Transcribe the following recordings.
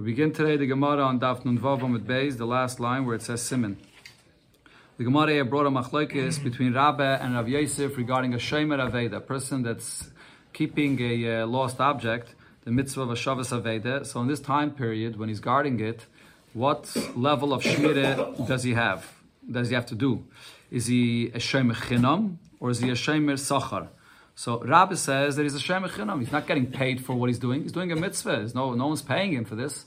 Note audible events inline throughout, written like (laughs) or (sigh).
We begin today the Gemara on Daf Nun Vav with Beis, the last line where it says Simon. The Gemara brought a machlokes between Rabbe and Rav Yosef regarding a Shemer Aveda, a person that's keeping a uh, lost object, the mitzvah of Hashavas Aveda. So in this time period, when he's guarding it, what level of Shmire does he have? Does he have to do? Is he a Shemer Chinam or is he a Shemer Sachar? So Rabbi says that he's a Shemer Chinam. He's not getting paid for what he's doing. He's doing a mitzvah. There's no, no one's paying him for this.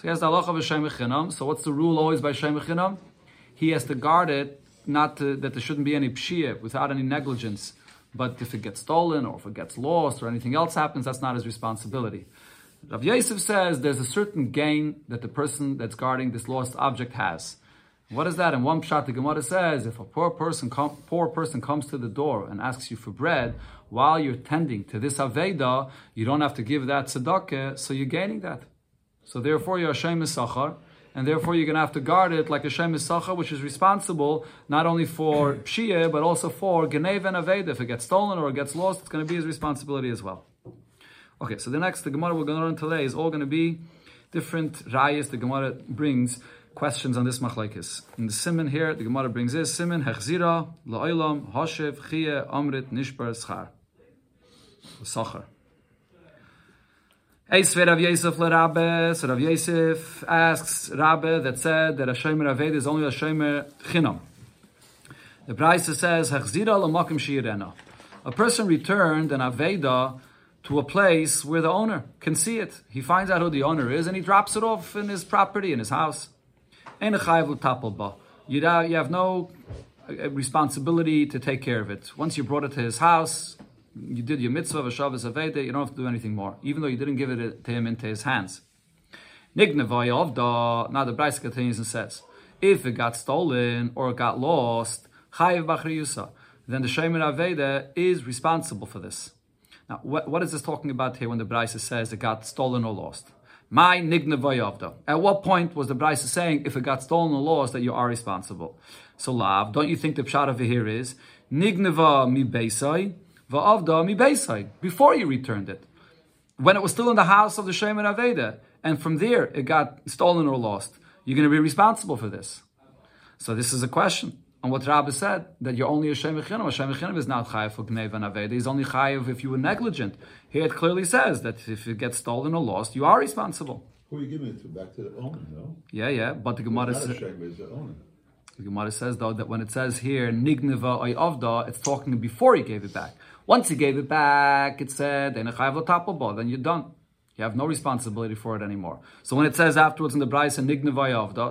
So he has the halacha of Shemer So what's the rule always by Shemer Chinam? He has to guard it, not to, that there shouldn't be any pshia, without any negligence. But if it gets stolen or if it gets lost or anything else happens, that's not his responsibility. Rav Yosef says there's a certain gain that the person that's guarding this lost object has. What is that? In one pshat, the Gemara says, if a poor person, com- poor person comes to the door and asks you for bread, while you're tending to this Aveda, you don't have to give that tzedakah, so you're gaining that. So therefore, you're a Shem Sachar, and therefore you're going to have to guard it like a Shem Sachar, which is responsible not only for (clears throat) Pshia, but also for Genev and Aveda. If it gets stolen or it gets lost, it's going to be his responsibility as well. Okay, so the next, the Gemara we're going to learn today is all going to be different rayas the Gemara brings questions on this machlaikis. In the simon here, the Gemara brings this simon hechzira la'olam hoshev chiyah amrit nishbar schar sachar. Eis Rav Yosef Rabbe, so Rav Yosef asks Rabbe that said that a shomer aved is only a shomer chinam. The Brisa says hechzira la'makim shirena. A person returned an aveda to a place where the owner can see it. He finds out who the owner is and he drops it off in his property, in his house. You have no uh, responsibility to take care of it. Once you brought it to his house, you did your mitzvah of Aveda, you don't have to do anything more, even though you didn't give it to him into his hands. Now the Bryce continues and says, if it got stolen or it got lost, then the Shemer Aveda is responsible for this. Now, what, what is this talking about here when the Bryce says it got stolen or lost? My nignavayavda. At what point was the Bryce saying if it got stolen or lost that you are responsible? So lav, don't you think the pshat over here is beisai mi beisai before you returned it, when it was still in the house of the Shemin Aveda, and from there it got stolen or lost, you're going to be responsible for this. So this is a question on what Rabbi said that you're only a shemichinam. A shemichinam is not chayiv for gneva and aveda. He's only chayiv if you were negligent. Here it clearly says that if it gets stolen or lost, you are responsible. Who are you giving it to? Back to the owner, no? Yeah, yeah. But the Gemara says the The Gemara says though that when it says here nigneva ay avda, it's talking before he gave it back. Once he gave it back, it said then you're done. You have no responsibility for it anymore. So when it says afterwards in the Bryce and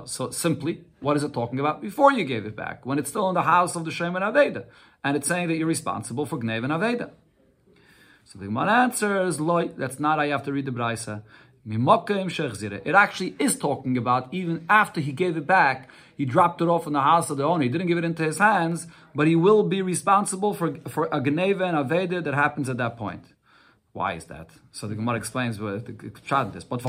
so simply, what is it talking about? Before you gave it back, when it's still in the house of the Shem and Aveda. And it's saying that you're responsible for Gnev and Aveda. So the Gemara answers, Loi, that's not you have to read the Bryce. It actually is talking about even after he gave it back, he dropped it off in the house of the owner. He didn't give it into his hands, but he will be responsible for, for a Gneva and Aveda that happens at that point. Why is that? So the Gemara explains with this. But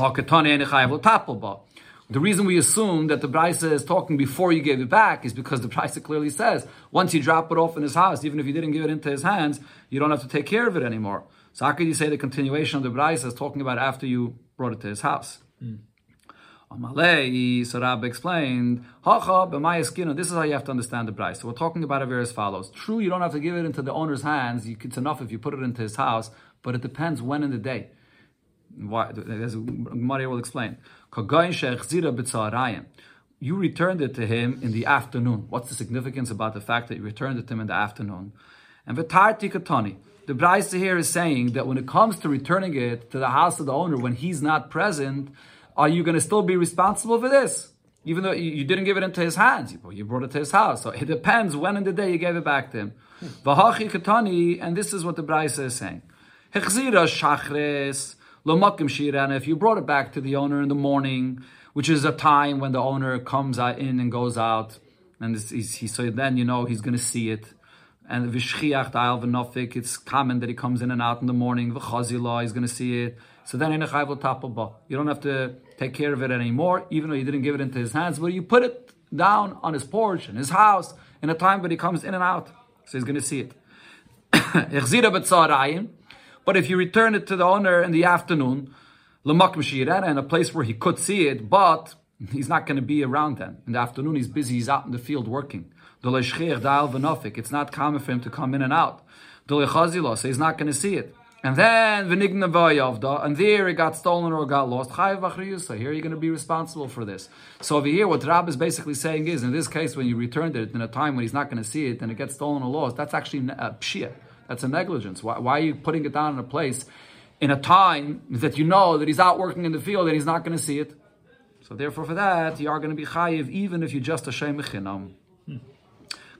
the reason we assume that the Brisa is talking before you gave it back is because the Brisa clearly says once you drop it off in his house, even if you didn't give it into his hands, you don't have to take care of it anymore. So how could you say the continuation of the Brisa is talking about after you brought it to his house? Mm. Amalei, so Rabbi explained, this is how you have to understand the price. So we're talking about it as follows. True, you don't have to give it into the owner's hands. It's enough if you put it into his house, but it depends when in the day. Why? As Gemara will explain. You returned it to him in the afternoon. What's the significance about the fact that you returned it to him in the afternoon? And v'tarti katani. The Braisa here is saying that when it comes to returning it to the house of the owner when he's not present, are you going to still be responsible for this? Even though you didn't give it into his hands, you brought it to his house. So it depends when in the day you gave it back to him. And this is what the Braisa is saying. If you brought it back to the owner in the morning, which is a time when the owner comes in and goes out, and he, so then you know he's going to see it. And it's common that he comes in and out in the morning. He's going to see it. So then in You don't have to take care of it anymore, even though you didn't give it into his hands, but you put it down on his porch, in his house, in a time when he comes in and out. So he's going to see it. (coughs) but if you return it to the owner in the afternoon, in a place where he could see it, but he's not going to be around then. In the afternoon, he's busy, he's out in the field working. It's not common for him to come in and out. So he's not going to see it. And then v'nigna and there it got stolen or got lost. Here you're going to be responsible for this. So over here, what Rab is basically saying is, in this case, when you returned it in a time when he's not going to see it and it gets stolen or lost, that's actually a pshia. That's a negligence. Why, why, are you putting it down in a place in a time that you know that he's out working in the field and he's not going to see it? So therefore, for that, you are going to be chayiv even if you just a shem mechinam.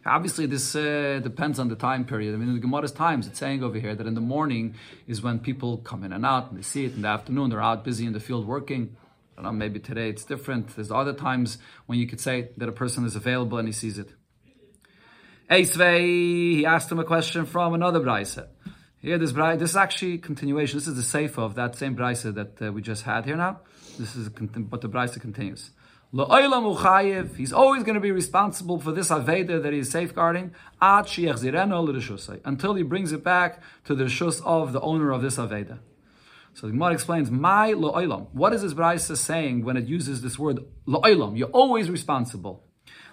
Obviously, this uh, depends on the time period. I mean, in the Gemara's times, it's saying over here that in the morning is when people come in and out, and they see it. In the afternoon, they're out busy in the field working. I don't know, maybe today it's different. There's other times when you could say that a person is available and he sees it. Eisvei, he asked him a question from another brisa. Here, this brisa, this is actually continuation. This is the safe of that same brisa that uh, we just had here now. This is, but the brisa continues. He's always going to be responsible for this Aveda that he's safeguarding until he brings it back to the Rishus of the owner of this Aveda. So the Gemara explains, My lo'olam. What is this Brisa saying when it uses this word lo'olam? You're always responsible.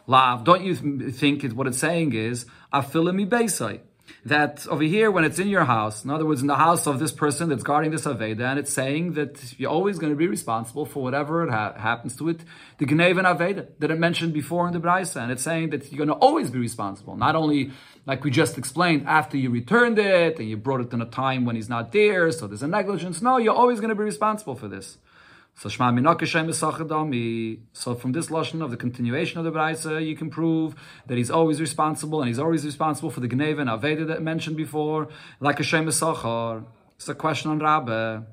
Lav, don't you think what it's saying is, afilimi beisai that over here, when it's in your house, in other words, in the house of this person that's guarding this Aveda, and it's saying that you're always going to be responsible for whatever ha- happens to it, the Gnev and Aveda that it mentioned before in the Braisa, and it's saying that you're going to always be responsible, not only like we just explained, after you returned it and you brought it in a time when he's not there, so there's a negligence. No, you're always going to be responsible for this. So So from this lashon of the continuation of the brayse, you can prove that he's always responsible, and he's always responsible for the gneva and aveda that I mentioned before, like a shem Sachar. It's a question on Rabbe.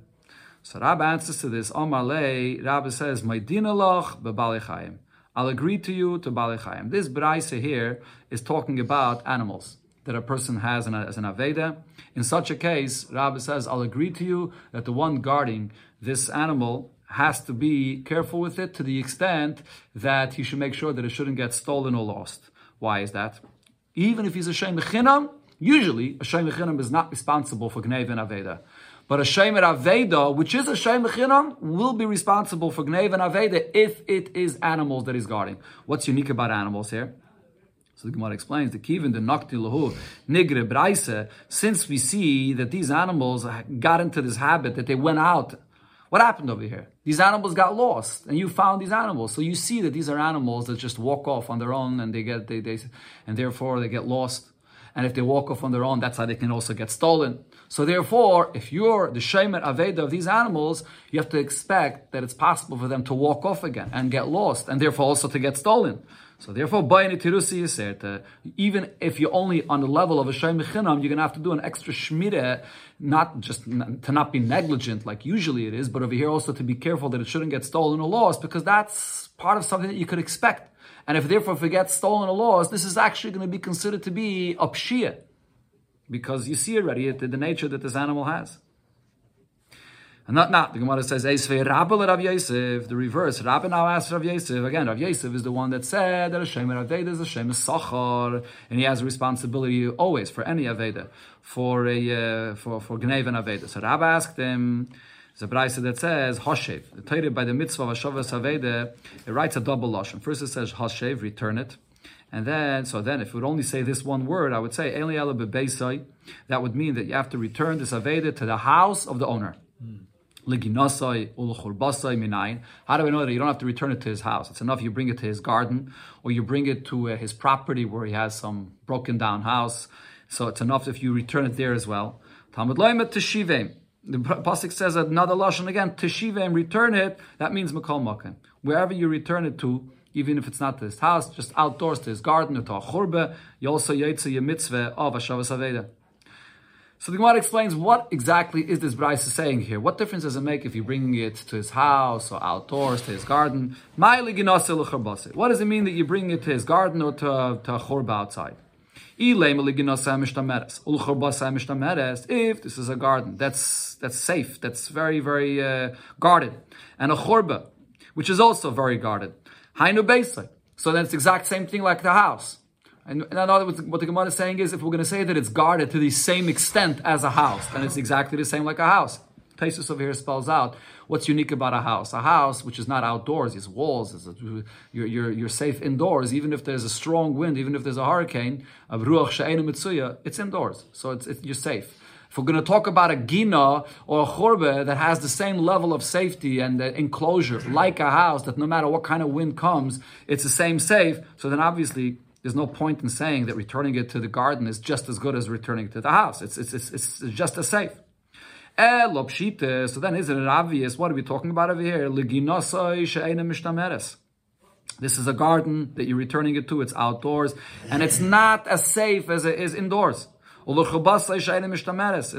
So Rabbe answers to this. Omar lei, Rabbe says, "My dinalach bebalechayim." I'll agree to you to balechayim. This brayse here is talking about animals that a person has as an aveda. In such a case, Rabbi says, I'll agree to you that the one guarding this animal has to be careful with it to the extent that he should make sure that it shouldn't get stolen or lost. Why is that? Even if he's a Shem usually a Shem is not responsible for Gnev and Aveda. But a Shem Aveda, which is a Shem Chinam, will be responsible for Gnev and Aveda if it is animals that he's guarding. What's unique about animals here? So the Gemara explains the kivin the nakti lahu nigre braise. Since we see that these animals got into this habit that they went out what happened over here? These animals got lost, and you found these animals. So you see that these are animals that just walk off on their own, and they get they, they and therefore they get lost. And if they walk off on their own, that's how they can also get stolen. So therefore, if you're the shemer aveda of these animals, you have to expect that it's possible for them to walk off again and get lost, and therefore also to get stolen. So therefore, bayani tirusi yiser, uh, even if you're only on the level of a shay mechinam, you're going to have to do an extra shmira, not just to not be negligent like usually it is, but over here also to be careful that it shouldn't get stolen or lost, because that's part of something that you could expect. And if therefore if it gets stolen or lost, this is actually going to be considered to be a pshia, because you see already the nature that this animal has. And not not the Gemara says Rav Yosef. The reverse. Rabbi now asks Rav Yosef again. Rav Yosef is the one that said that Hashem Aveda is Hashem Sachar, and he has a responsibility always for any Aveda, for a uh, for for Gnev and Aveda. So Rabbi asked him. There's a brayse that says Hashev. The Torah by the mitzvah of Hashavas Aveda, it writes a double lashon. First it says Hashev, return it. And then, so then, if we would only say this one word, I would say Eli That would mean that you have to return this Aveda to the house of the owner. Hmm. How do we know that you don't have to return it to his house? It's enough you bring it to his garden or you bring it to uh, his property where he has some broken down house. So it's enough if you return it there as well. Talmud Loimet Teshivim. The Pasuk says another Lashon again, Teshivim, return it. That means Makol Makim. Wherever you return it to, even if it's not to his house, just outdoors to his garden or to a churbe, you also yetze your mitzvah of Hashavas Aveda. So the Gemara explains what exactly is this Bryce saying here. What difference does it make if you're bringing it to his house or outdoors to his garden? What does it mean that you bring it to his garden or to, to a chorba outside? If this is a garden, that's that's safe, that's very very uh, guarded, and a chorba, which is also very guarded. So that's the exact same thing like the house. And in what the Gemara is saying is, if we're going to say that it's guarded to the same extent as a house, then it's exactly the same like a house. Taisus over here spells out what's unique about a house. A house which is not outdoors, it's walls, a, you're, you're, you're safe indoors, even if there's a strong wind, even if there's a hurricane, it's indoors. So it's, it's, you're safe. If we're going to talk about a gina or a chorbe that has the same level of safety and enclosure, like a house, that no matter what kind of wind comes, it's the same safe, so then obviously there's no point in saying that returning it to the garden is just as good as returning it to the house. It's, it's, it's, it's just as safe. Eh, so then isn't it obvious? What are we talking about over here? This is a garden that you're returning it to. It's outdoors, and it's not as safe as it is indoors. It's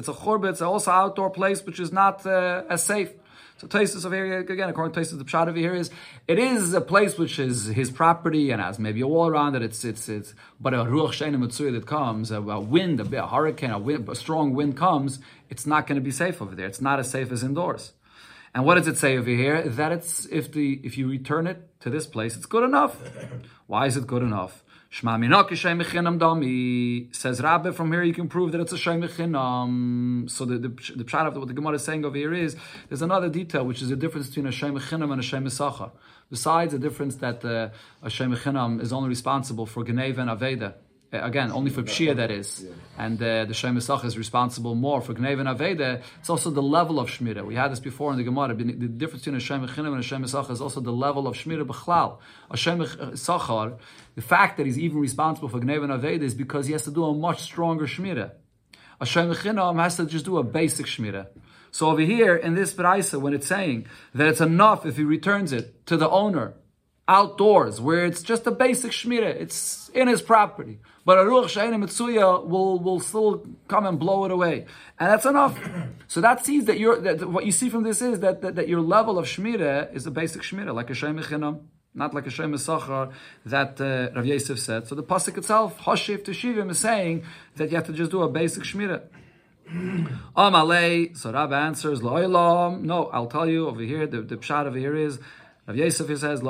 a churba. It's also outdoor place, which is not uh, as safe. So Taisus over here, again, according to Taisus, the pshat over here is, it is a place which is his property and has maybe a wall around it, it's, it's, it's, but a ruach sheina mitzuyah that comes, a, a wind, a, a hurricane, a, wind, a strong wind comes, it's not going to be safe over there. It's not as safe as indoors. And what does it say over here? That it's, if the, if you return it to this place, it's good enough. Why is it good enough? Shma minok. Says Rabbi, from here you can prove that it's a shem mechinam. So the, the, the pshat of what the Gemara is saying over here is, there's another detail, which is the difference between a shem mechinam and a shem mesachar. Besides the difference that uh, a shem mechinam is only responsible for Geneva and Aveda, again, only for Pshia that is. Yeah. And uh, the Shem is responsible more for Gnev and Aveda. It's also the level of Shmira. We had this before in the Gemara. The difference between a Shem Chinim and a Shem is also the level of Shmira B'chlal. A Shem Sachar, the fact that he's even responsible for Gnev and Aveda is because he has to do a much stronger Shmira. A Shem Chinim has to just do a basic Shmira. So over here in this Braisa, when it's saying that it's enough if he returns it to the owner outdoors, where it's just a basic shmira, it's in his property. But a ruach she'ena mitzuya will will still come and blow it away, and that's enough. (clears throat) so that sees that your that what you see from this is that that, that your level of shmira is a basic shmira, like a shem not like a shem sachar that uh, Rav Yosef said. So the pasuk itself, Hoshev Teshivim, is saying that you have to just do a basic shmira. (clears throat) Amalei, so Rab answers, No, I'll tell you over here, the, the pshat over here is Rav Yosef says,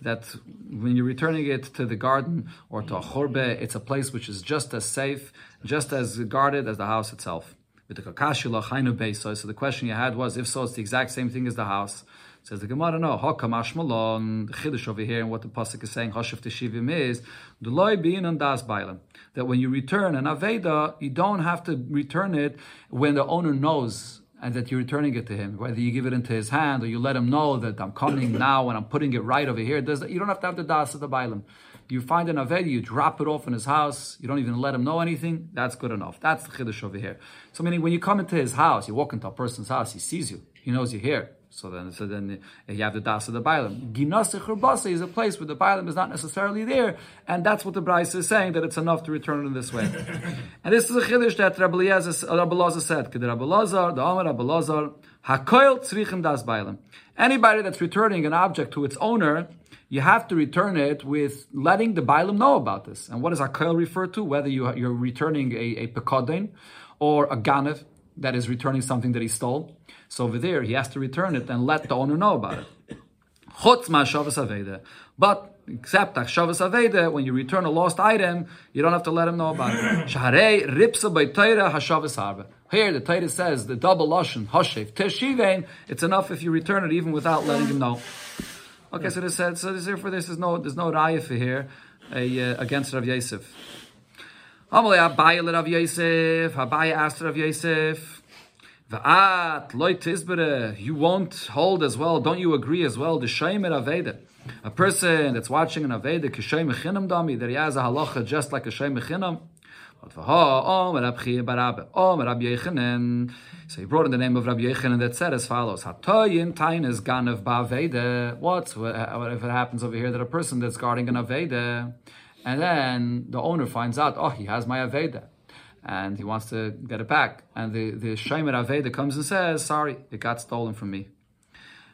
that when you're returning it to the garden or to a chorbe, it's a place which is just as safe, just as guarded as the house itself. So the question you had was, if so, it's the exact same thing as the house. Says the Gemara, no. Hakamash malon. The chiddush over here, and what the pasuk is saying, Hashav teshivim is the loy being on das bailam. That when you return an aveda, you don't have to return it when the owner knows and that you're returning it to him, whether you give it into his hand or you let him know that I'm coming (coughs) now and I'm putting it right over here. There's, you don't have to have the das of the bailam. You find an aved, you drop it off in his house, you don't even let him know anything, that's good enough. That's the chiddush over here. So meaning when you come into his house, you walk into a person's house, he sees you, he knows you're here. So then, so then you have the das of the Bailam. Ginase Churbase is a place where the Bailam is not necessarily there, and that's what the Bryce is saying, that it's enough to return it in this way. (laughs) and this is a chiddush that Rabbi Elazar said, Rabbi Elazar, the Omer Rabbi Elazar, Hakoil Tzrichim Das Bailam. Anybody that's returning an object to its owner, you have to return it with letting the Bailam know about this. And what does Hakoil refer to? Whether you, you're returning a, a Pekodin or a Ganev, that is returning something that he stole. So over there, he has to return it and let the owner know about it. But except Akshavas Aveda, when you return a lost item, you don't have to let him know about it. (clears throat) Shaharei ripsa by Torah hashavas harba. Here the Torah says the double lashon hashev teshivein. It's enough if you return it even without letting him know. Okay, so this said so therefore this is no there's no raya for here uh, against Rav Yosef. Amalei Abaye Rav Yosef. Abaye asked Rav Yosef. Va'at loy tizbere. You won't hold as well. Don't you agree as well? The shaymer aveda. A person that's watching an aveda kishay mechinam dami that he has a halacha just like a shay mechinam. So he brought in the name of Rabbi Yechanan that said as follows: Hatoyin tainas ganav ba'aveda. What if it happens over here that a person that's guarding an aveda and then the owner finds out, oh, he has my Aveda. And he wants to get it back. And the, the Shemer Aveda comes and says, sorry, it got stolen from me.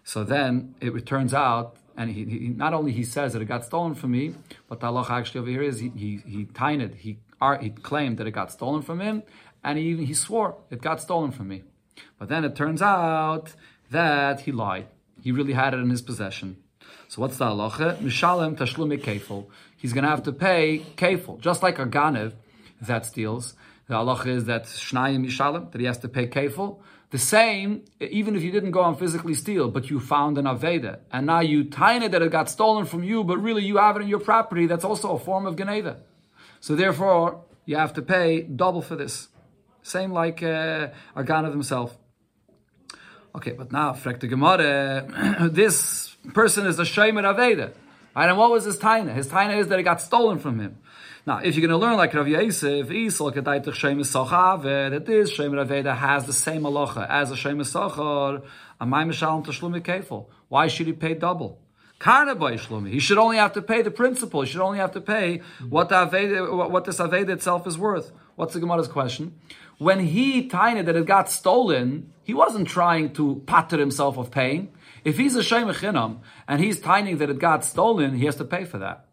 So then it turns out, and he, he not only he says that it got stolen from me, but the Allah actually over here is he he he tainted, he he claimed that it got stolen from him, and he even he swore it got stolen from me. But then it turns out that he lied. He really had it in his possession. So what's the halacha? Mishalem tashlumi kefil. He's going to have to pay kefil, just like a ganev that steals. The halacha is that shnayim yishalim, that he has to pay kefil. The same, even if you didn't go and physically steal, but you found an aveda, and now you tiny that it got stolen from you, but really you have it in your property, that's also a form of geneva. So therefore, you have to pay double for this. Same like uh, Aganav himself. Okay, but now, frek the Gemara, (coughs) this person is a Shemer Aveda. Right, and what was his taina? His taina is that it got stolen from him. Now, if you're going to learn like Rav Yosef, Isol Kedaitach Shemer Sochav, that this Shem Aveda has the same halacha as a Shemer Sochar, Amay Mishalim Tashlumi Kefil. Why should he pay double? Karnabai Shlumi. He should only have to pay the principal. He should only have to pay what the Aveda, what this Aveda itself is worth. What's the Gemara's question? When he taina that it got stolen, he wasn't trying to patter himself of paying. If he's a Shemechinam and he's tining that it got stolen, he has to pay for that.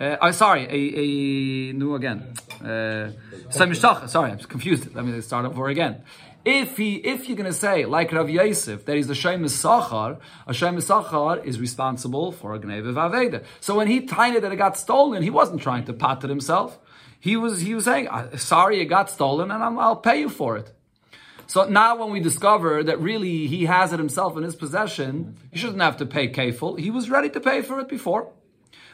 Uh, oh, sorry, a, a new again. Uh, sorry, I'm confused. Let me start over again. If he, if you're going to say like Rav Yosef that he's the Shem Sachar, a Shem Sachar is responsible for a Gneva Vaveda. So when he tined that it got stolen, he wasn't trying to pat patter himself. He was he was saying, "Sorry, it got stolen, and i will pay you for it." So now, when we discover that really he has it himself in his possession, he shouldn't have to pay kafel. He was ready to pay for it before.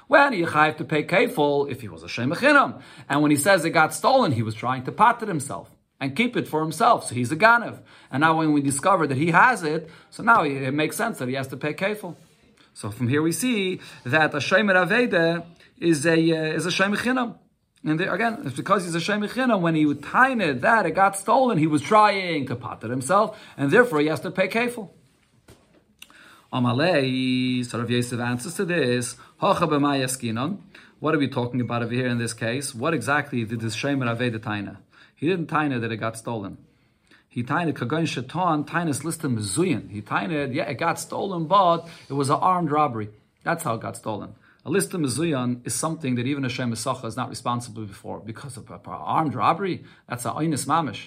When he have to pay kafel if he was a shemachinam, and when he says it got stolen, he was trying to pat it himself and keep it for himself. So he's a ganav. And now, when we discover that he has it, so now it makes sense that he has to pay kafel. So from here we see that a shemer aveda is a uh, is a shemachinam. And again, it's because he's a Shemichinam. When he it that it got stolen, he was trying to pot it himself, and therefore he has to pay kefil. Amalei, sort of Yosef answers to this. What are we talking about over here in this case? What exactly did this Shemer Aveda taina? He didn't taina that it got stolen. He taina kagon shaitan tainas listed mezuyin. He taina, yeah, it got stolen, but it was an armed robbery. That's how it got stolen. A list of mezuyan is something that even a Esacha is not responsible for because of armed robbery. That's a oinus mamish.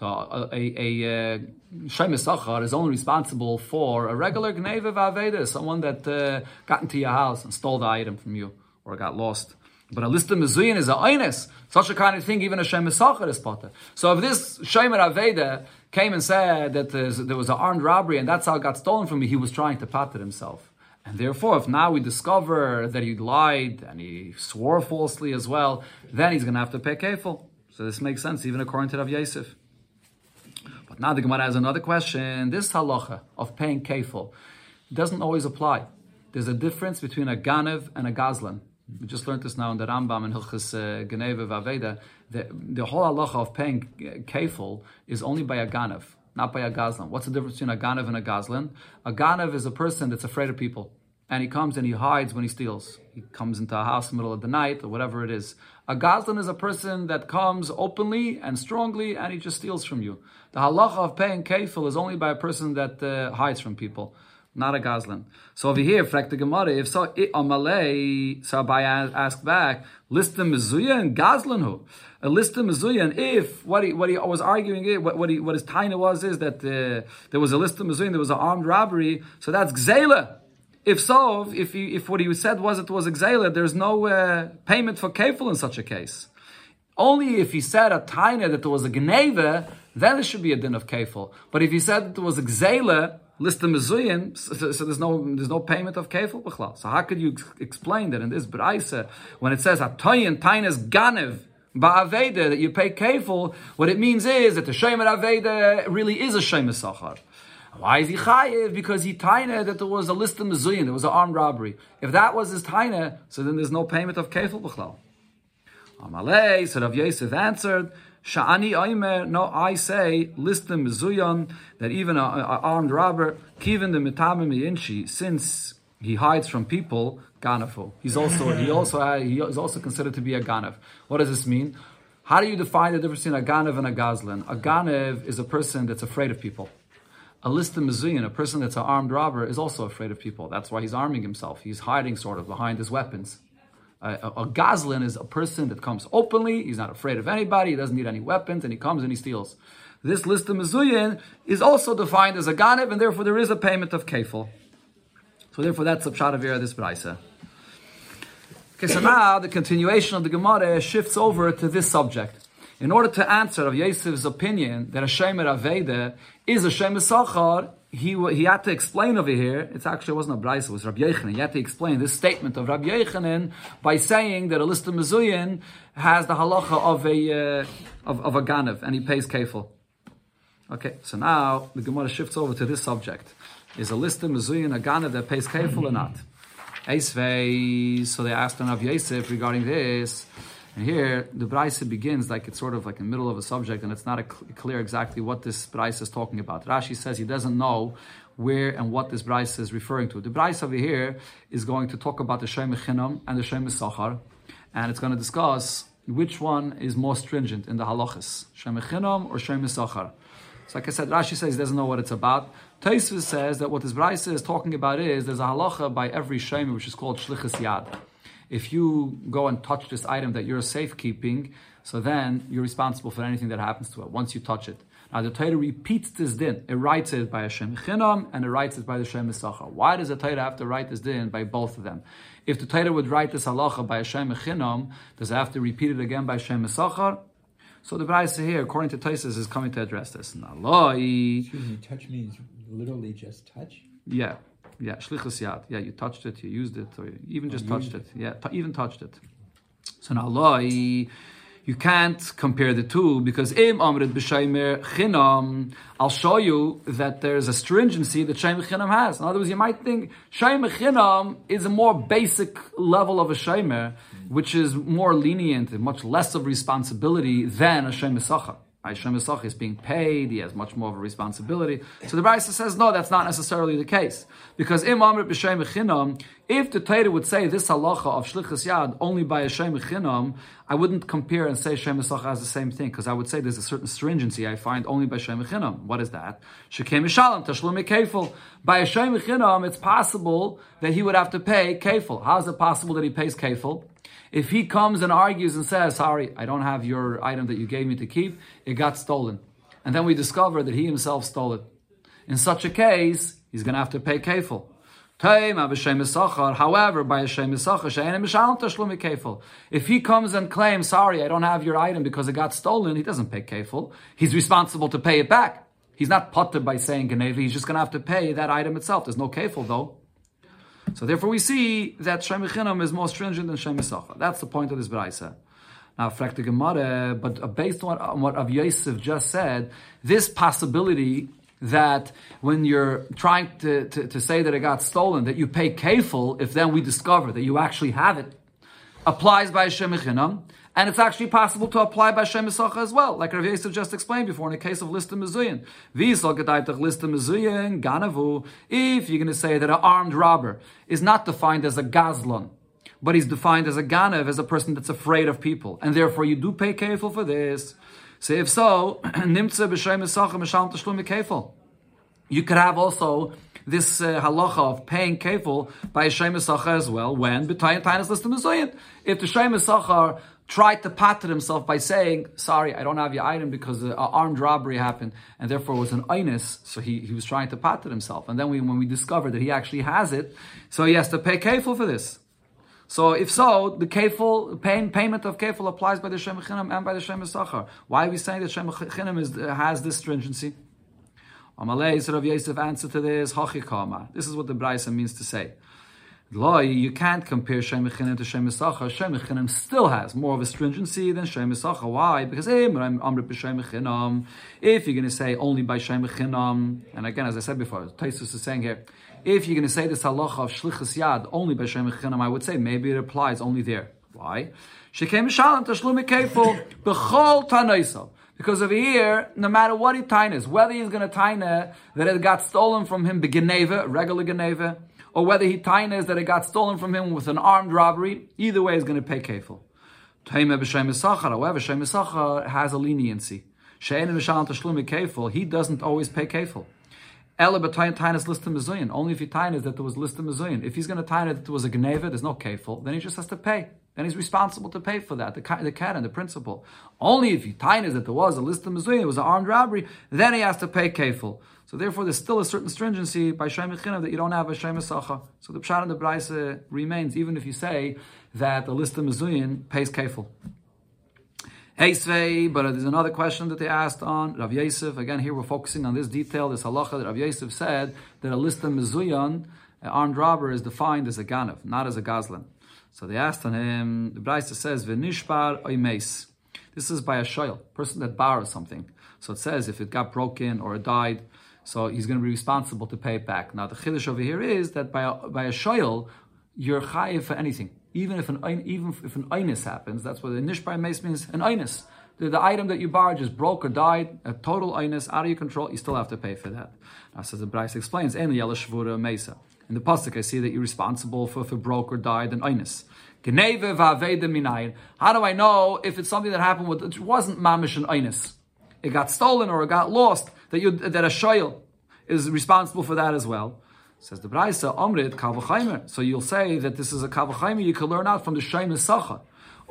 So a, a, a Shem Esacha is only responsible for a regular Gneva Vaveda, someone that uh, got into your house and stole the item from you or got lost. But a list of mezuyin is a oinus. Such a kind of thing, even a Shem Esacha is potter. So if this Shemer Aveda came and said that there was an armed robbery and that's how it got stolen from me, he was trying to patter himself. And therefore, if now we discover that he lied and he swore falsely as well, then he's going to have to pay kefil. So this makes sense, even according to Rav Yosef. But now the Gemara has another question. This halacha of paying kefil doesn't always apply. There's a difference between a ganev and a gazlan. We just learned this now in the Rambam and Hilchas uh, Geneva Vaveda. The, the whole halacha of paying kefil is only by a ganev not by a gazlan. What's the difference between a ganav and a gazlan? A ganav is a person that's afraid of people. And he comes and he hides when he steals. He comes into a house in the middle of the night or whatever it is. A gazlan is a person that comes openly and strongly and he just steals from you. The halacha of paying kefil is only by a person that uh, hides from people not a gazlan. So over here, frak the Gemara, if so, amalei, so I ask back, list the mezuya and gazlan who? A list of mezuya, and if what he what he was arguing, what what, he, what his taina was is that uh, there was a list of mezuya, there was an armed robbery, so that's gzela. If so, if he, if what he said was it was gzela, there's no uh, payment for kefil in such a case. Only if he said a taina that there was a gneva, then it should be a din of kefil. But if he said that there was a gzela, list the mezuyin, so, so, there's no there's no payment of kefil b'chlal. So how could you explain that in this brayse when it says atoyin tainas ganev ba'aveda that you pay kefil? What it means is that the shemer aveda really is a shemer sachar. Why is he chayiv? Because he taina that there was a list of mezuyin, there was an armed robbery. If that was his taina, so then there's no payment of kefil b'chlal. Amalei, so Rav Yosef answered. Sha'ani Aimer, no, I say, list the Mizuyan, that even an armed robber, Kivin the Mitame Inchi, since he hides from people, He's also, he (laughs) also, uh, he is also considered to be a Ganav. What does this mean? How do you define the difference between a Ganav and a Gazlan? A Ganav is a person that's afraid of people. A list of Mizuyan, a person that's an armed robber, is also afraid of people. That's why he's arming himself. He's hiding sort of behind his weapons. A, a, Gazlan is a person that comes openly, he's not afraid of anybody, he doesn't need any weapons, and he comes and he steals. This list of Mizuyin is also defined as a Ganev, and therefore there is a payment of Kefil. So therefore that's the Pshat of this Braisa. Okay, so now the continuation of the Gemara shifts over to this subject. In order to answer of Yosef's opinion that a Shemer Aveda is a Shemer Sachar, he, he had to explain over here, it's actually wasn't a Bryce, it was Rabbi Yechanan. He had to explain this statement of Rabbi Yechanan by saying that a list of Mizuyin has the halacha of a, uh, of, of a Ganav, and he pays kefil. Okay, so now the Gemara shifts over to this subject. Is a list of Mizuyin a Ganav that pays kefil or not? Eisvei, so they asked on Yosef regarding this. And here, the Braisa begins like it's sort of like in the middle of a subject, and it's not cl- clear exactly what this Braisa is talking about. Rashi says he doesn't know where and what this Braisa is referring to. The Braisa over here is going to talk about the Shem Chinam and the Shem Sachar, and it's going to discuss which one is more stringent in the halachas, Shem Chinam or Shem Sachar. So like I said, Rashi says he doesn't know what it's about. Taisvis says that what this Braisa is talking about is there's a halacha by every Shem which is called Shlichus Yad if you go and touch this item that you're safekeeping, so then you're responsible for anything that happens to it once you touch it. Now the Torah repeats this din. It writes it by Hashem Chinam and it writes it by the Shem Misachar. Why does the Torah have to write this din by both of them? If the Torah would write this halacha by Hashem Chinam, does it have to repeat it again by Hashem Misachar? So the Braisa here, according to Taisus, is coming to address this. Naloi. Excuse me, touch means literally just touch? Yeah, yeah, shlichus yad. Yeah, you touched it, you used it, or you even oh, just touched used it. Yeah, even touched it. So now, loi, you can't compare the two because im amrit b'shaymer chinam. I'll show you that there's a stringency that shaymer chinam has. In other words, you might think shaymer chinam is a more basic level of a shaymer, which is more lenient and much less of responsibility than a shaymer sacha. Hashem Yisach is being paid, he has much more of a responsibility. So the Brisa says, no, that's not necessarily the case. Because Im Amrit B'Shem Echinam, if the Torah would say this halacha of Shlichus Yad only by Hashem Echinam, I wouldn't compare and say Hashem Yisach has the same thing, because I would say there's a certain stringency I find only by Hashem Echinam. What is that? Shekem Mishalem, Tashlum Kefil. By Hashem Echinam, it's possible that he would have to pay Kefil. How is it possible that he pays Kefil? If he comes and argues and says, sorry, I don't have your item that you gave me to keep, it got stolen. And then we discover that he himself stole it. In such a case, he's going to have to pay kefil. However, by. If he comes and claims, sorry, I don't have your item because it got stolen, he doesn't pay kefil. He's responsible to pay it back. He's not putted by saying Genevi, he's just going to have to pay that item itself. There's no kefil though. So therefore, we see that Shemichinam is more stringent than Shem Sacha. That's the point of this Braisa. Now, the Gemara, but uh, based on what, on what Rav Yosef just said, this possibility that when you're trying to, to, to say that it got stolen, that you pay kefil, if then we discover that you actually have it, applies by Shem Chinam. And it's actually possible to apply by Shem Sacha as well, like Rav Yosef just explained before in the case of Lista Mizuyin. Lista Mizuyin, Ganavu, if you're going to say that an armed robber is not defined as a Gazlan, but he's defined as a Ganav, as a person that's afraid of people, and therefore you do pay kefil for this. So if so, (clears throat) Nimtze b'Shem Sacha Mishal Tashlum kefil. You could have also this uh, halacha of paying kefil by a Shem Sacha as well, when b'tayin tainas Lista Mizuyin. If the Sacha tried to patent himself by saying, sorry, I don't have your item because an uh, armed robbery happened, and therefore it was an einus, so he, he was trying to patent himself. And then we, when we discovered that he actually has it, so he has to pay kefil for this. So if so, the kefil, pay, payment of kefil applies by the Shem Chinam and by the Shem Sachar. Why are we saying that Shem Chinam is, uh, has this stringency? Amalei, of Yosef answer to this. This is what the Braisa means to say. Lo, you can't compare Shem Echinim to Shem Esacha. Shem Echinim still has more of a stringency than Shem Esacha. Why? Because if you're going to say only by Shem Echinim, and again, as I said before, Taisus is saying here, if you're going to say this halacha of Shlichus Yad only by Shem Echinim, I would say maybe it applies only there. Why? Shekem Shalom Tashlum Kefil B'chol Tanoisav. Because over here, no matter what he tainas, whether he's going to taina that it got stolen from him, regular geneva, or whether he tainas that it got stolen from him with an armed robbery, either way he's going to pay kefil. However, Shem has a leniency. He doesn't always pay kefil. Ela tainas list. Only if he tainas that there was list. If he's going to taina that there was a geneva, there's no kefil, then he just has to pay. Then he's responsible to pay for that, the, the cat and the principal. Only if he tainas that there was a list of mezuyin, it was an armed robbery, then he has to pay kefil. So therefore, there's still a certain stringency by Shem that you don't have a Shem. So the Pshat and the Braisa remains, even if you say that the list of Mezuyin pays kefil. Heisvei, but there's another question that they asked on Rav Yosef. Again, here we're focusing on this detail, this halacha that Rav Yosef said that a list of mezuyan, an armed robber, is defined as a ganav, not as a gazlan. So they asked on him, the Brisa says, V'nishbar oimes. This is by a shoyl, person that borrows something. So it says if it got broken or it died, so he's going to be responsible to pay it back. Now the chiddush over here is that by a, by a shoyl, you're chayiv for anything. Even if an even if an einus happens, that's what the nishbar mace means. An einus, the, the, item that you borrowed just broke or died, a total einus out of your control, you still have to pay for that. Now, says the Bryce explains, "And "En shvura mesa." In the pasuk, I see that you're responsible for if it broke or died an einus. How do I know if it's something that happened with it wasn't mamish and einus? It got stolen or it got lost. That you that a shoyl is responsible for that as well. Says the Braisa, Omrit Kavachaimer. So you'll say that this is a Kavachaimer you can learn out from the Shemus Sachar.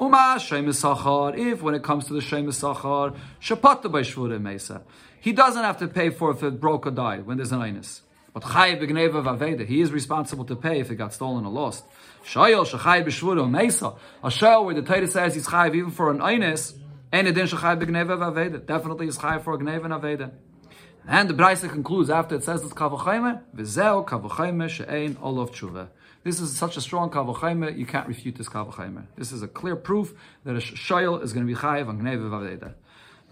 Uma Shemus Sachar, if when it comes to the Shemus Sachar, Shapata by Mesa. He doesn't have to pay for if it broke or died when there's an Inus. But Chay Begneva he is responsible to pay if it got stolen or lost. Shayel Shachay B'Shvura Mesa. A Shayel where the Torah says he's Chay even for an Inus, and it didn't Shachay Begneva Vaveda. Definitely is Chay for a Gneva and. And the Brisa concludes after it says it's kavachayme, v'zeo kavachayme she'ein olav tshuva. This is such a strong kavachayme, you can't refute this kavachayme. This is a clear proof that a shayel is going to be chayiv on gneve v'aveda.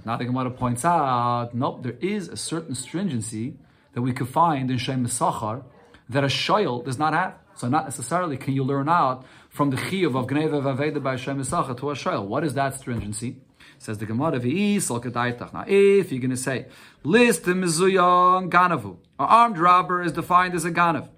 Now the Gemara points out, nope, there is a certain stringency that we could find in Shem Sachar that a shayel does not have. So not necessarily can you learn out from the chiyuv of gneve v'aveda by Shem Sachar to a shayel. What is that stringency? Says the Gemara, Now, if you're going to say, list the mizuyon ganavu, an armed robber is defined as a ganav,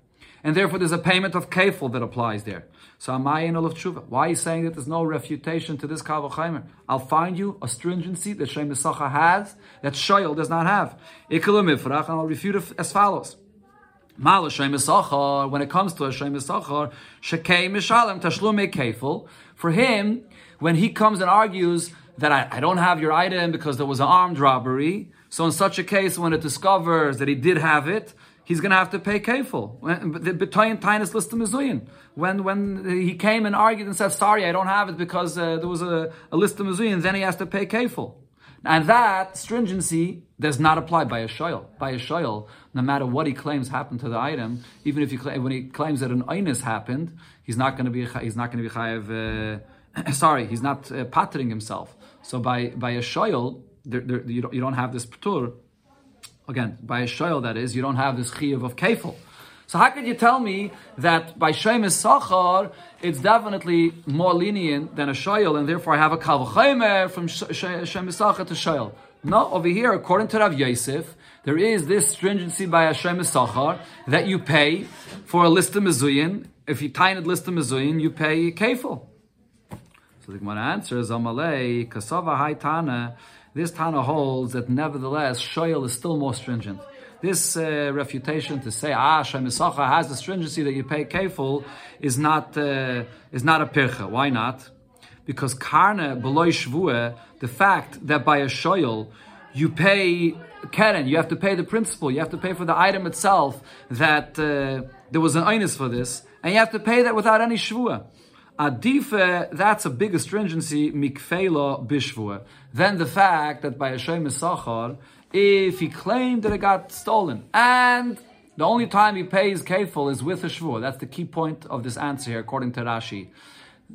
and therefore there's a payment of kefil that applies there. So am I amayin olav tshuva. Why you saying that there's no refutation to this kavachaymer? I'll find you a stringency that Shem Misacha has that Shoyal does not have. Ikalam and I'll refute it as follows. Mal when it comes to Hashem Yisachar, Shekei Mishalem Tashlume Kefil, for him, when he comes and argues that I, I, don't have your item because there was an armed robbery. So in such a case, when it discovers that he did have it, he's going to have to pay kefil. When when he came and argued and said, "Sorry, I don't have it because uh, there was a, a list of mizuyin," then he has to pay kefil. And that stringency does not apply by a shoyl. By a shoyl, no matter what he claims happened to the item, even if he when he claims that an einus happened, he's not going to be he's not going to be chayev. Uh, (clears throat) sorry, he's not uh, pattering himself. So by by a there, you, don't, you don't have this patur. Again, by a shoyl, that is, you don't have this chiyuv of kefil. So how could you tell me that by shemis sachar it's definitely more lenient than a shoyl, and therefore I have a kavachaymer from shemis sachar to shoyl? No, over here, according to Rav Yosef, there is this stringency by Hashem Sachar that you pay for a list of mezuyin. If you tie it list of mezuyin, you pay kefil. So the Gemara answers, Amalei, Kasava Hai Tana, this Tana holds that nevertheless, Shoyal is still more stringent. This uh, refutation to say, ah, Shemisacha has the stringency that you pay kefil is not, uh, is not a pircha. Why not? Because karne beloy shvue, the fact that by a shoyal you pay keren, you have to pay the principal, you have to pay for the item itself, that uh, there was an einus for this, and you have to pay that without any shvua. Adife, that's a bigger stringency, mikfela bishvua, than the fact that by a Shem Sachar, if he claimed that it got stolen, and the only time he pays kefil is with a shvur. That's the key point of this answer here, according to Rashi.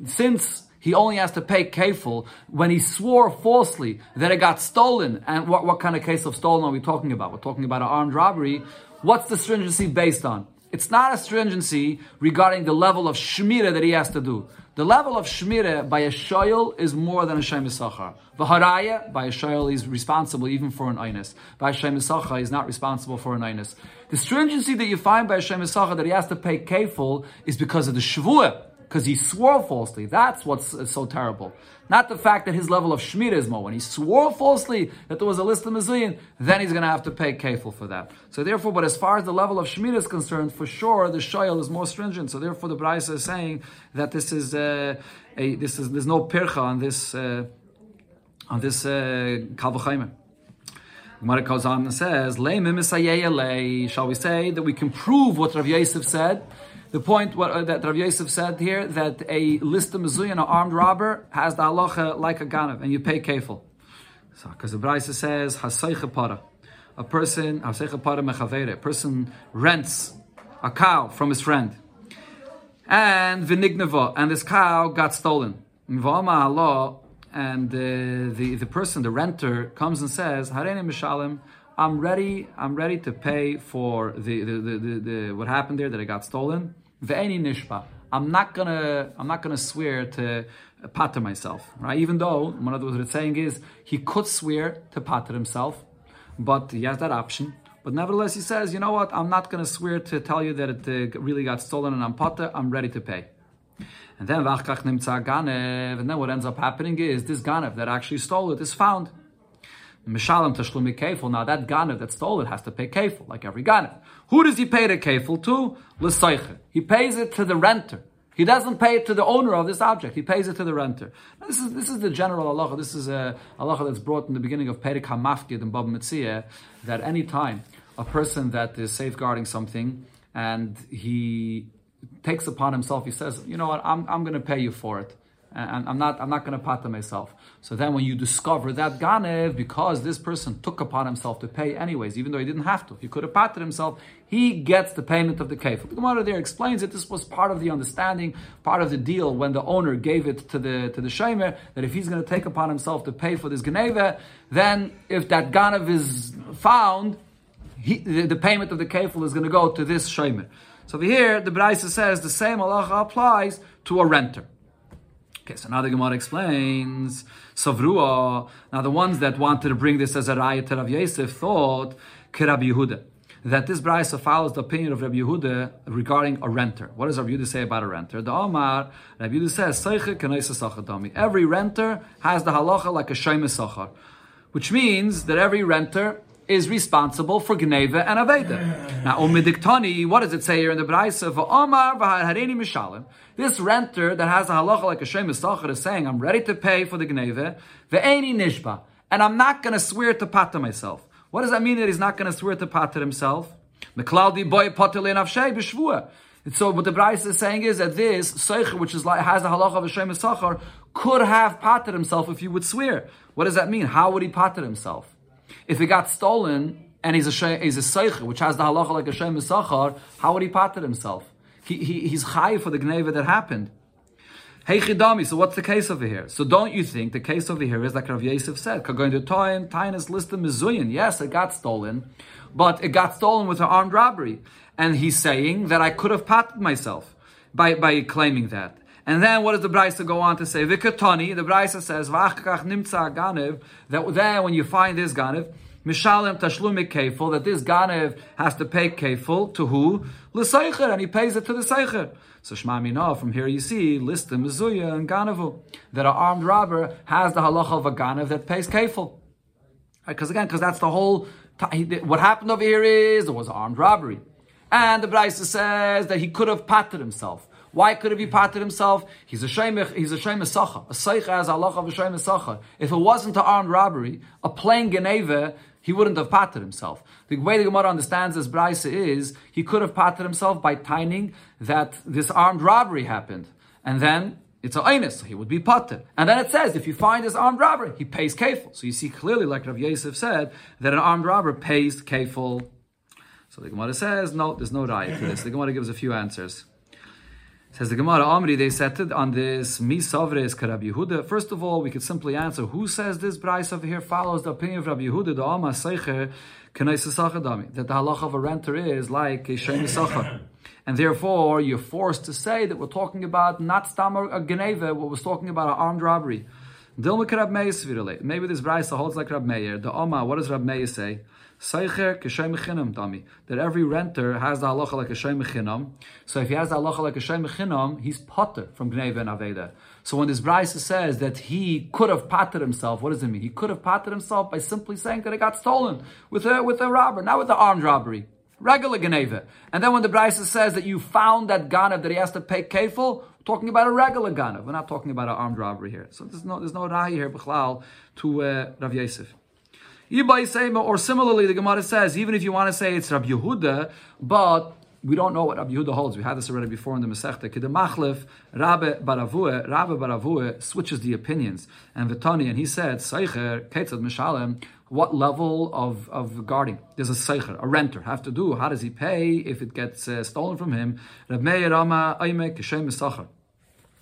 Since he only has to pay kefil when he swore falsely that it got stolen, and what, what kind of case of stolen are we talking about? We're talking about an armed robbery. What's the stringency based on? It's not a stringency regarding the level of shmira that he has to do. The level of shmira by a shoyl is more than a shem The V'haraya, by a shoyl, is responsible even for an einus. By a shem he's not responsible for an einus. The stringency that you find by a shem that he has to pay kefil is because of the shvuah because he swore falsely. That's what's uh, so terrible. Not the fact that his level of shmira is more. When he swore falsely that there was a list of mezuyim, then he's going to have to pay kefil for that. So therefore, but as far as the level of shmira is concerned, for sure the shoyel is more stringent. So therefore, the Braisa is saying that this is uh, a this is there's no pircha on this uh, on this uh, Gemara on and says. Shall we say that we can prove what Rav Yosef said? The point what, uh, that Rav Yosef said here that a list of mezuyah, an armed robber, has the halacha like a ganav, and you pay kefil. So, because the Brisa says hasaycha para, a person hasaycha para mechavere, a person rents a cow from his friend, and vinignava, and this cow got stolen. V'ama and uh, the the person, the renter, comes and says, "Hareni mishalim." I'm ready. I'm ready to pay for the, the, the, the, the what happened there that I got stolen. Ve'eni nishba. I'm not gonna. I'm not gonna swear to pater myself, right? Even though one of what it's saying is he could swear to pater himself, but he has that option. But nevertheless, he says, you know what? I'm not gonna swear to tell you that it uh, really got stolen and I'm pater. I'm ready to pay. And then and then what ends up happening is this ganev that actually stole it is found. Mishalim tashlumi kefil. Now that ganev that stole it has to pay kefil, like every ganev. Who does he pay the kefil to? L'seicher. He pays it to the renter. He doesn't pay it to the owner of this object. He pays it to the renter. Now, this is this is the general halacha. This is a halacha that's brought in the beginning of Perik Hamafkid and Bava Metzia, that any time a person that is safeguarding something and he takes upon himself, he says, you know what, I'm, I'm going to pay you for it. And I'm not, I'm not going to pata myself. So then when you discover that ganev, because this person took upon himself to pay anyways, even though he didn't have to, he could have pated himself, he gets the payment of the kefil. The Gemara there explains that this was part of the understanding, part of the deal when the owner gave it to the, to the shemer, that if he's going to take upon himself to pay for this ganeva, then if that ganev is found, he, the, the, payment of the kefil is going to go to this shemer. So here, the Braisa says the same halacha applies to a renter. Okay, so now the Gemara explains Savrua. Now the ones that wanted to bring this as a raya to Rav Yosef thought Rabbi Yehuda that this Braisa follows the opinion of Rabbi Yehuda regarding a renter. What does Rabbi Yehuda say about a renter? The Omar, Rabbi Yehuda says, Every renter has the halacha like a Shema Sachar, which means that every renter is responsible for Gneva and Aveda. Now, Omidiktani, what does it say here in the Braisa? Omar mishalim. This renter that has a halacha like a Shem is saying, I'm ready to pay for the Gneva, ve'eni nishba, and I'm not going to swear to pata myself. What does that mean that he's not going to swear to pata himself? Boy. So what the Braisa is saying is that this Seicher, which is like, has a halacha of a Shem could have pated himself if he would swear. What does that mean? How would he pated himself? If it got stolen and he's a he's a seicher, which has the halacha like a shem misachar, how would he pater himself? He, he, he's high for the gneva that happened. Hey chidami, so what's the case over here? So don't you think the case over here is like Rav Yosef said, going to time, Tainus list of mizuyin. Yes, it got stolen, but it got stolen with an armed robbery. And he's saying that I could have pated myself by, by claiming that. And then what does the Brisa go on to say? Vikatani, the Brisa says, V'achkach nimtza ganev, that then when you find this ganev, Mishalem tashlumik kefil, that this ganev has to pay kefil to who? L'seicher, and he pays it to the seicher. So Shema Mina, from here you see, list the and ganevu, that an armed robber has the halacha of a ganev that pays kefil. Because again, because that's the whole, what happened over here is, there was armed robbery. And the Brisa says that he could have patted himself. Why could he patted himself? He's a shemich, he's a sacha. A seicha has Allah of a sacha. If it wasn't an armed robbery, a plain geneva, he wouldn't have patted himself. The way the Gemara understands this brisa is he could have patted himself by tining that this armed robbery happened, and then it's a einus, so he would be pater. And then it says if you find this armed robber, he pays kefil. So you see clearly, like Rav Yosef said, that an armed robber pays kefil. So the Gemara says no, there's no raya to this. The Gemara gives a few answers. Says the Gemara Amri, they said on this Misavres Karab Yehuda. First of all, we could simply answer who says this Bryce over here follows the opinion of Rabbi Yehuda, the Alma Seicher, Dami, that the halach of a renter is like a Shem (coughs) And therefore, you're forced to say that we're talking about not Stamar a Geneva, what was talking about an armed robbery. Dilma Rab Meir Maybe this Bryce holds like Rab Meir. The Oma, what does Rab Meir say? Seicher k'shem dami. That every renter has the halacha like a shem mechinam. So if he has the halacha like a shem mechinam, he's potter from gneva and aveda. So when this brisa says that he could have patted himself, what does it mean? He could have patted himself by simply saying that it got stolen with a with a robber, not with an armed robbery. Regular Geneva. And then when the Brisa says that you found that Ganav that he has to pay kefil, talking about a regular Ganav. We're not talking about an armed robbery here. So there's no, there's no Rahi here, Bichlal, to uh, Rav Yosef. Or similarly, the Gemara says, even if you want to say it's Rabbi Yehuda, but we don't know what Rabbi Yehuda holds. We had this already before in the Masechta. Kedemachlef, Rabbah bar Avuha, Rabbe Baravue switches the opinions. And Vitani, and he said, Seicher, Ketzad Mishalem, what level of, of guarding? There's a Seicher, a renter, have to do. How does he pay if it gets uh, stolen from him? Rab Meir Rama Aymek Kishem Misachar.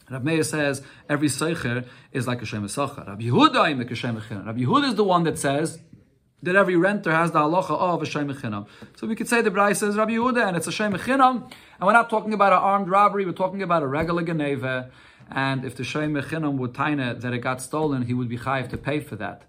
Rab Meir says every seicher is like a shem. Rabbi Kishem Rabbi Yehuda is the one that says that every renter has the halacha of a shem chinam. So we could say the Bryce says Rabbi Yehuda, and it's a shem chinam, and we're not talking about an armed robbery. We're talking about a regular geneva. And if the shem chinam would taina that it got stolen, he would be chayiv to pay for that.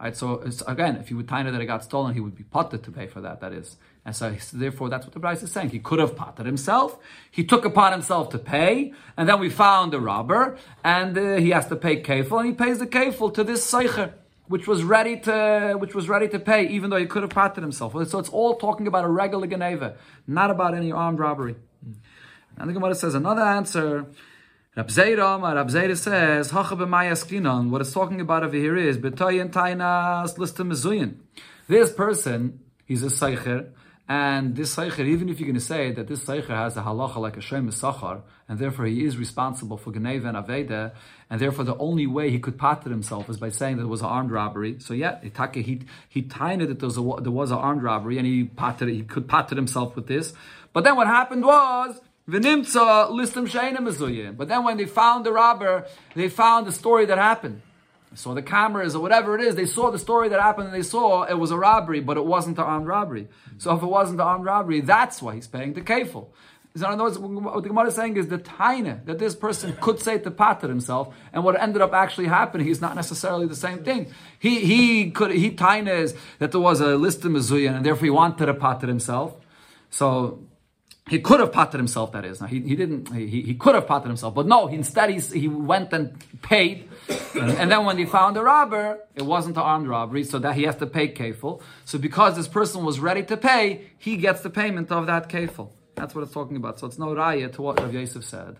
Right. So again, if he would taina that it got stolen, he would be potted to pay for that. That is, and so therefore that's what the Bryce is saying. He could have potted himself. He took upon himself to pay, and then we found the robber, and uh, he has to pay kefil, and he pays the kefil to this seicher which was ready to which was ready to pay, even though he could have patted himself. So it's all talking about a regular geneva, not about any armed robbery. And the Gemara says another answer. Rab Zera says, What it's talking about over here is Betoyin Tainas Listim This person, he's a Seicher, and this Seicher, even if you're going to say that this Seicher has a halacha like a Shem Sachar, and therefore he is responsible for Geneva and Aveda, and therefore the only way he could pater himself is by saying that it was an armed robbery. So yeah, he he tiny that there was a, an armed robbery, and he he could pater himself with this. But then what happened was But then when they found the robber, they found the story that happened. Saw the cameras or whatever it is. They saw the story that happened, and they saw it was a robbery, but it wasn't an armed robbery. So if it wasn't an armed robbery, that's why he's paying the kafel. So in other words, what the Gemara is saying is the taina that this person could say to pater himself, and what ended up actually happening is not necessarily the same thing. He he could he taina is that there was a list of mezuyan, and therefore he wanted to pater himself. So he could have patted himself. That is, now he, he didn't. He, he could have patted himself, but no. Instead, he he went and paid, and, then when they found the robber, it wasn't an armed robbery, so that he has to pay kafel. So because this person was ready to pay, he gets the payment of that kafel. That's what it's talking about. So it's no raya to what Rav Yosef said.